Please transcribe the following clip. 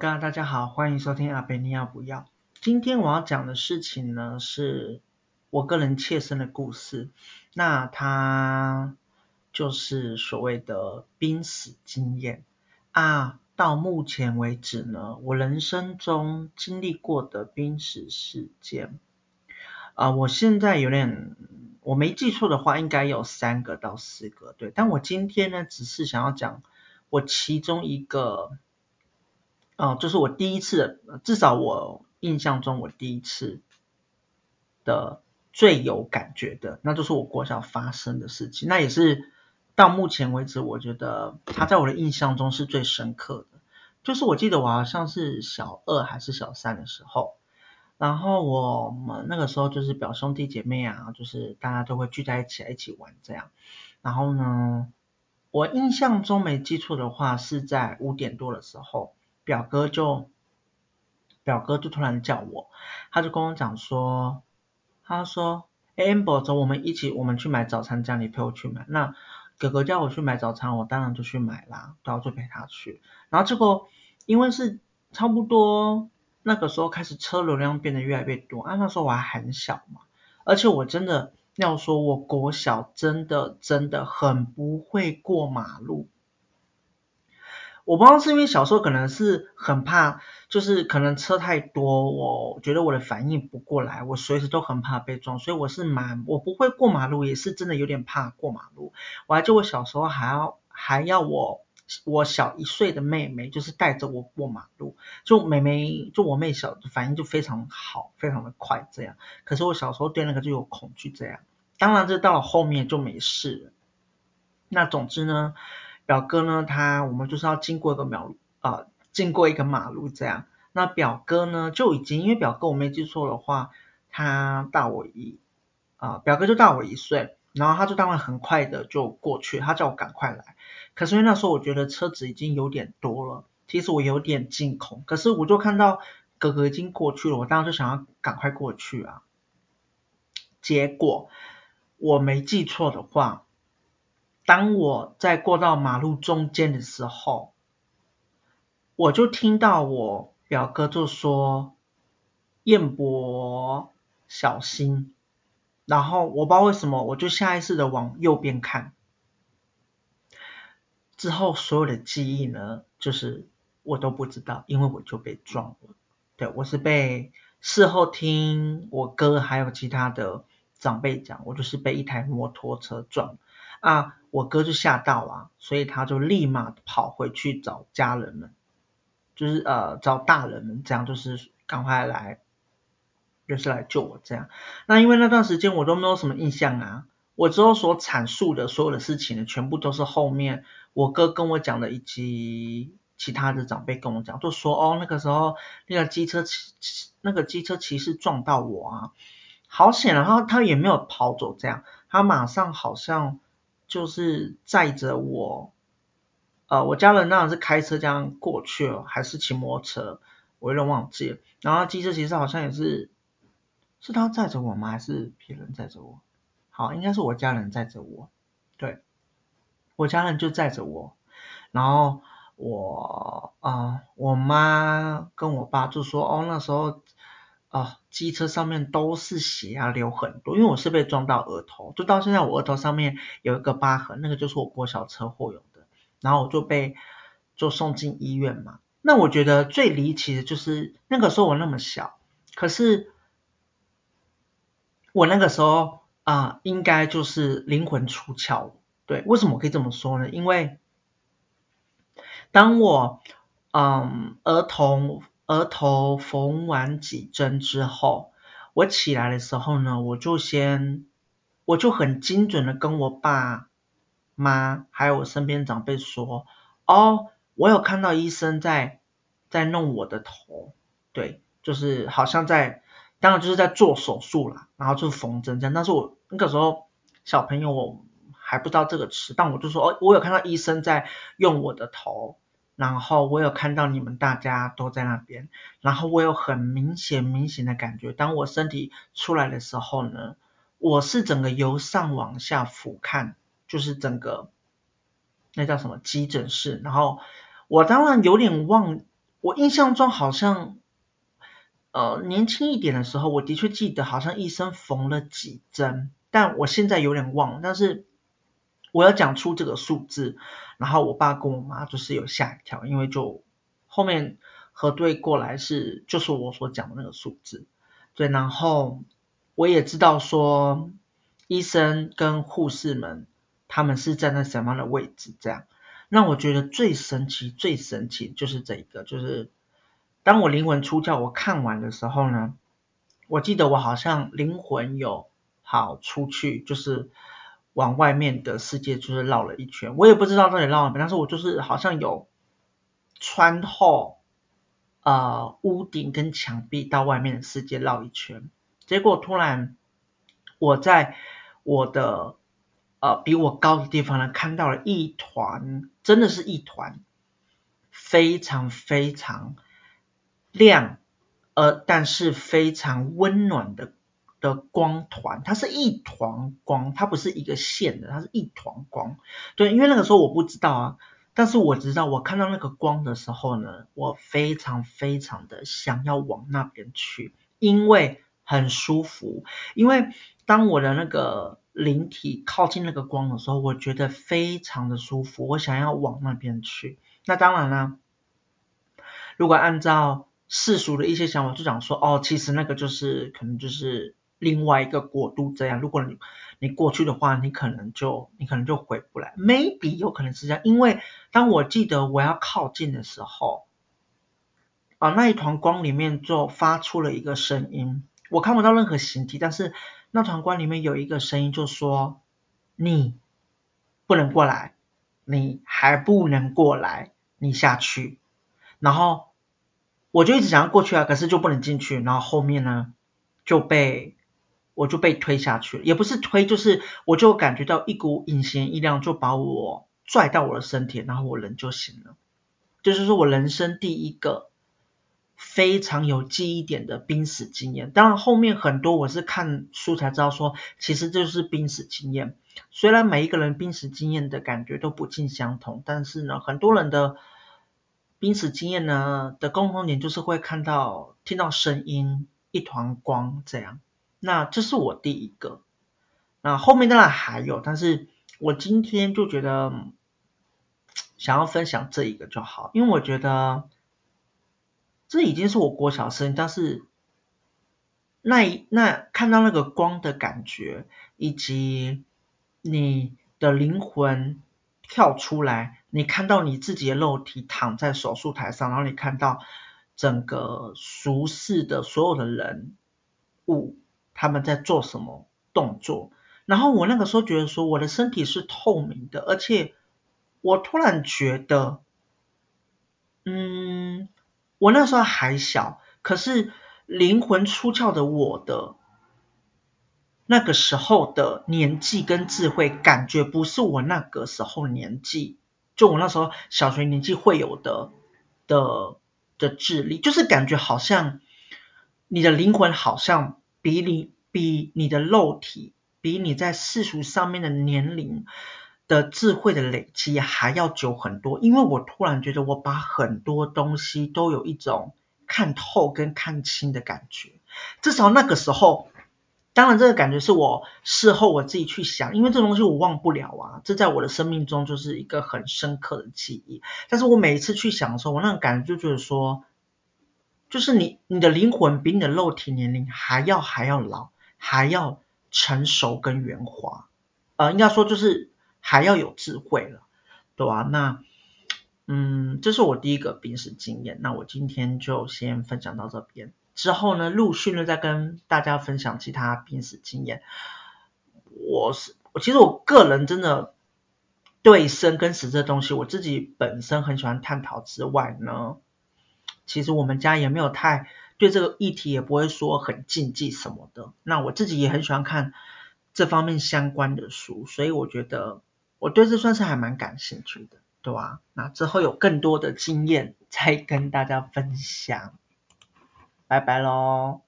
各位大家好，欢迎收听阿贝尼亚不要？今天我要讲的事情呢，是我个人切身的故事。那它就是所谓的濒死经验啊。到目前为止呢，我人生中经历过的濒死事件啊，我现在有点，我没记错的话，应该有三个到四个，对。但我今天呢，只是想要讲我其中一个。哦，就是我第一次，至少我印象中我第一次的最有感觉的，那就是我国小发生的事情。那也是到目前为止，我觉得它在我的印象中是最深刻的。就是我记得我好像是小二还是小三的时候，然后我们那个时候就是表兄弟姐妹啊，就是大家都会聚在一起一起玩这样。然后呢，我印象中没记错的话，是在五点多的时候。表哥就表哥就突然叫我，他就跟我讲说，他说，Amber 走，我们一起，我们去买早餐，这样你陪我去买。那哥哥叫我去买早餐，我当然就去买啦，然后就陪他去。然后结果因为是差不多那个时候开始车流量变得越来越多啊，那时候我还很小嘛，而且我真的要说，我国小真的真的很不会过马路。我不知道是因为小时候可能是很怕，就是可能车太多，我觉得我的反应不过来，我随时都很怕被撞，所以我是蛮，我不会过马路，也是真的有点怕过马路。我还记得我小时候还要还要我我小一岁的妹妹，就是带着我过马路，就妹妹就我妹小反应就非常好，非常的快这样。可是我小时候对那个就有恐惧这样，当然这到了后面就没事了。那总之呢。表哥呢，他我们就是要经过一个马啊、经过一个马路这样。那表哥呢就已经，因为表哥我没记错的话，他大我一啊、表哥就大我一岁，然后他就当然很快的就过去，他叫我赶快来。可是因为那时候我觉得车子已经有点多了，其实我有点惊恐。可是我就看到哥哥已经过去了，我当时就想要赶快过去啊。结果我没记错的话。当我在过到马路中间的时候，我就听到我表哥就说：“彦博，小心。”然后我不知道为什么，我就下意识的往右边看。之后所有的记忆呢，就是我都不知道，因为我就被撞了。对，我是被事后听我哥还有其他的长辈讲，我就是被一台摩托车撞啊。我哥就吓到啊，所以他就立马跑回去找家人们，就是呃找大人们，这样就是赶快来，就是来救我这样。那因为那段时间我都没有什么印象啊，我之后所阐述的所有的事情呢，全部都是后面我哥跟我讲的，以及其他的长辈跟我讲，就说哦那个时候那个机车骑那个机车骑士撞到我啊，好险，然后他也没有跑走这样，他马上好像。就是载着我，呃，我家人那是开车这样过去了，还是骑摩托车，我有点忘记了。然后机车其实好像也是，是他载着我吗？还是别人载着我？好，应该是我家人载着我。对，我家人就载着我，然后我啊、呃，我妈跟我爸就说，哦，那时候。啊，机车上面都是血啊，流很多。因为我是被撞到额头，就到现在我额头上面有一个疤痕，那个就是我过小车祸有的。然后我就被就送进医院嘛。那我觉得最离奇的就是那个时候我那么小，可是我那个时候啊、呃，应该就是灵魂出窍。对，为什么可以这么说呢？因为当我嗯儿童。额头缝完几针之后，我起来的时候呢，我就先，我就很精准的跟我爸妈还有我身边长辈说，哦，我有看到医生在在弄我的头，对，就是好像在，当然就是在做手术啦，然后就缝针这样，但是我那个时候小朋友我还不知道这个词，但我就说，哦，我有看到医生在用我的头。然后我有看到你们大家都在那边，然后我有很明显明显的感觉，当我身体出来的时候呢，我是整个由上往下俯瞰，就是整个那叫什么急诊室，然后我当然有点忘我印象中好像，呃，年轻一点的时候，我的确记得好像医生缝了几针，但我现在有点忘。但是我要讲出这个数字，然后我爸跟我妈就是有吓一跳，因为就后面核对过来是就是我所讲的那个数字，对，然后我也知道说医生跟护士们他们是站在什么样的位置，这样。那我觉得最神奇、最神奇就是这一个，就是当我灵魂出窍，我看完的时候呢，我记得我好像灵魂有好出去，就是往外面的世界就是绕了一圈，我也不知道到底绕了没，但是我就是好像有穿透呃屋顶跟墙壁到外面的世界绕一圈，结果突然我在我的。呃，比我高的地方呢，看到了一团，真的是一团，非常非常亮，呃，但是非常温暖的的光团，它是一团光，它不是一个线的，它是一团光。对，因为那个时候我不知道啊，但是我知道，我看到那个光的时候呢，我非常非常的想要往那边去，因为很舒服，因为当我的那个。灵体靠近那个光的时候，我觉得非常的舒服，我想要往那边去。那当然啦，如果按照世俗的一些想法，就讲说，哦，其实那个就是可能就是另外一个国度这样。如果你你过去的话，你可能就你可能就回不来。Maybe 有可能是这样，因为当我记得我要靠近的时候，啊，那一团光里面就发出了一个声音，我看不到任何形体，但是。那团光里面有一个声音，就说：“你不能过来，你还不能过来，你下去。”然后我就一直想要过去啊，可是就不能进去。然后后面呢，就被我就被推下去了，也不是推，就是我就感觉到一股隐形力量就把我拽到我的身体，然后我人就醒了。就是说我人生第一个。非常有记忆点的濒死经验，当然后面很多我是看书才知道说，其实就是濒死经验。虽然每一个人濒死经验的感觉都不尽相同，但是呢，很多人的濒死经验呢的共同点就是会看到、听到声音、一团光这样。那这是我第一个。那后面当然还有，但是我今天就觉得想要分享这一个就好，因为我觉得。这已经是我国小生，但是那一那看到那个光的感觉，以及你的灵魂跳出来，你看到你自己的肉体躺在手术台上，然后你看到整个俗世的所有的人物，他们在做什么动作，然后我那个时候觉得说，我的身体是透明的，而且我突然觉得，嗯。我那时候还小，可是灵魂出窍的我的那个时候的年纪跟智慧，感觉不是我那个时候年纪，就我那时候小学年纪会有的的的智力，就是感觉好像你的灵魂好像比你比你的肉体，比你在世俗上面的年龄。的智慧的累积还要久很多，因为我突然觉得我把很多东西都有一种看透跟看清的感觉，至少那个时候，当然这个感觉是我事后我自己去想，因为这东西我忘不了啊，这在我的生命中就是一个很深刻的记忆。但是我每一次去想的时候，我那种感觉就觉得说，就是你你的灵魂比你的肉体年龄还要还要老，还要成熟跟圆滑，呃，应该说就是。还要有智慧了，对吧？那，嗯，这是我第一个濒死经验。那我今天就先分享到这边，之后呢，陆续呢再跟大家分享其他濒死经验。我是，其实我个人真的对生跟死这东西，我自己本身很喜欢探讨之外呢，其实我们家也没有太对这个议题也不会说很禁忌什么的。那我自己也很喜欢看这方面相关的书，所以我觉得。我对这算是还蛮感兴趣的，对吧？那之后有更多的经验再跟大家分享，拜拜喽。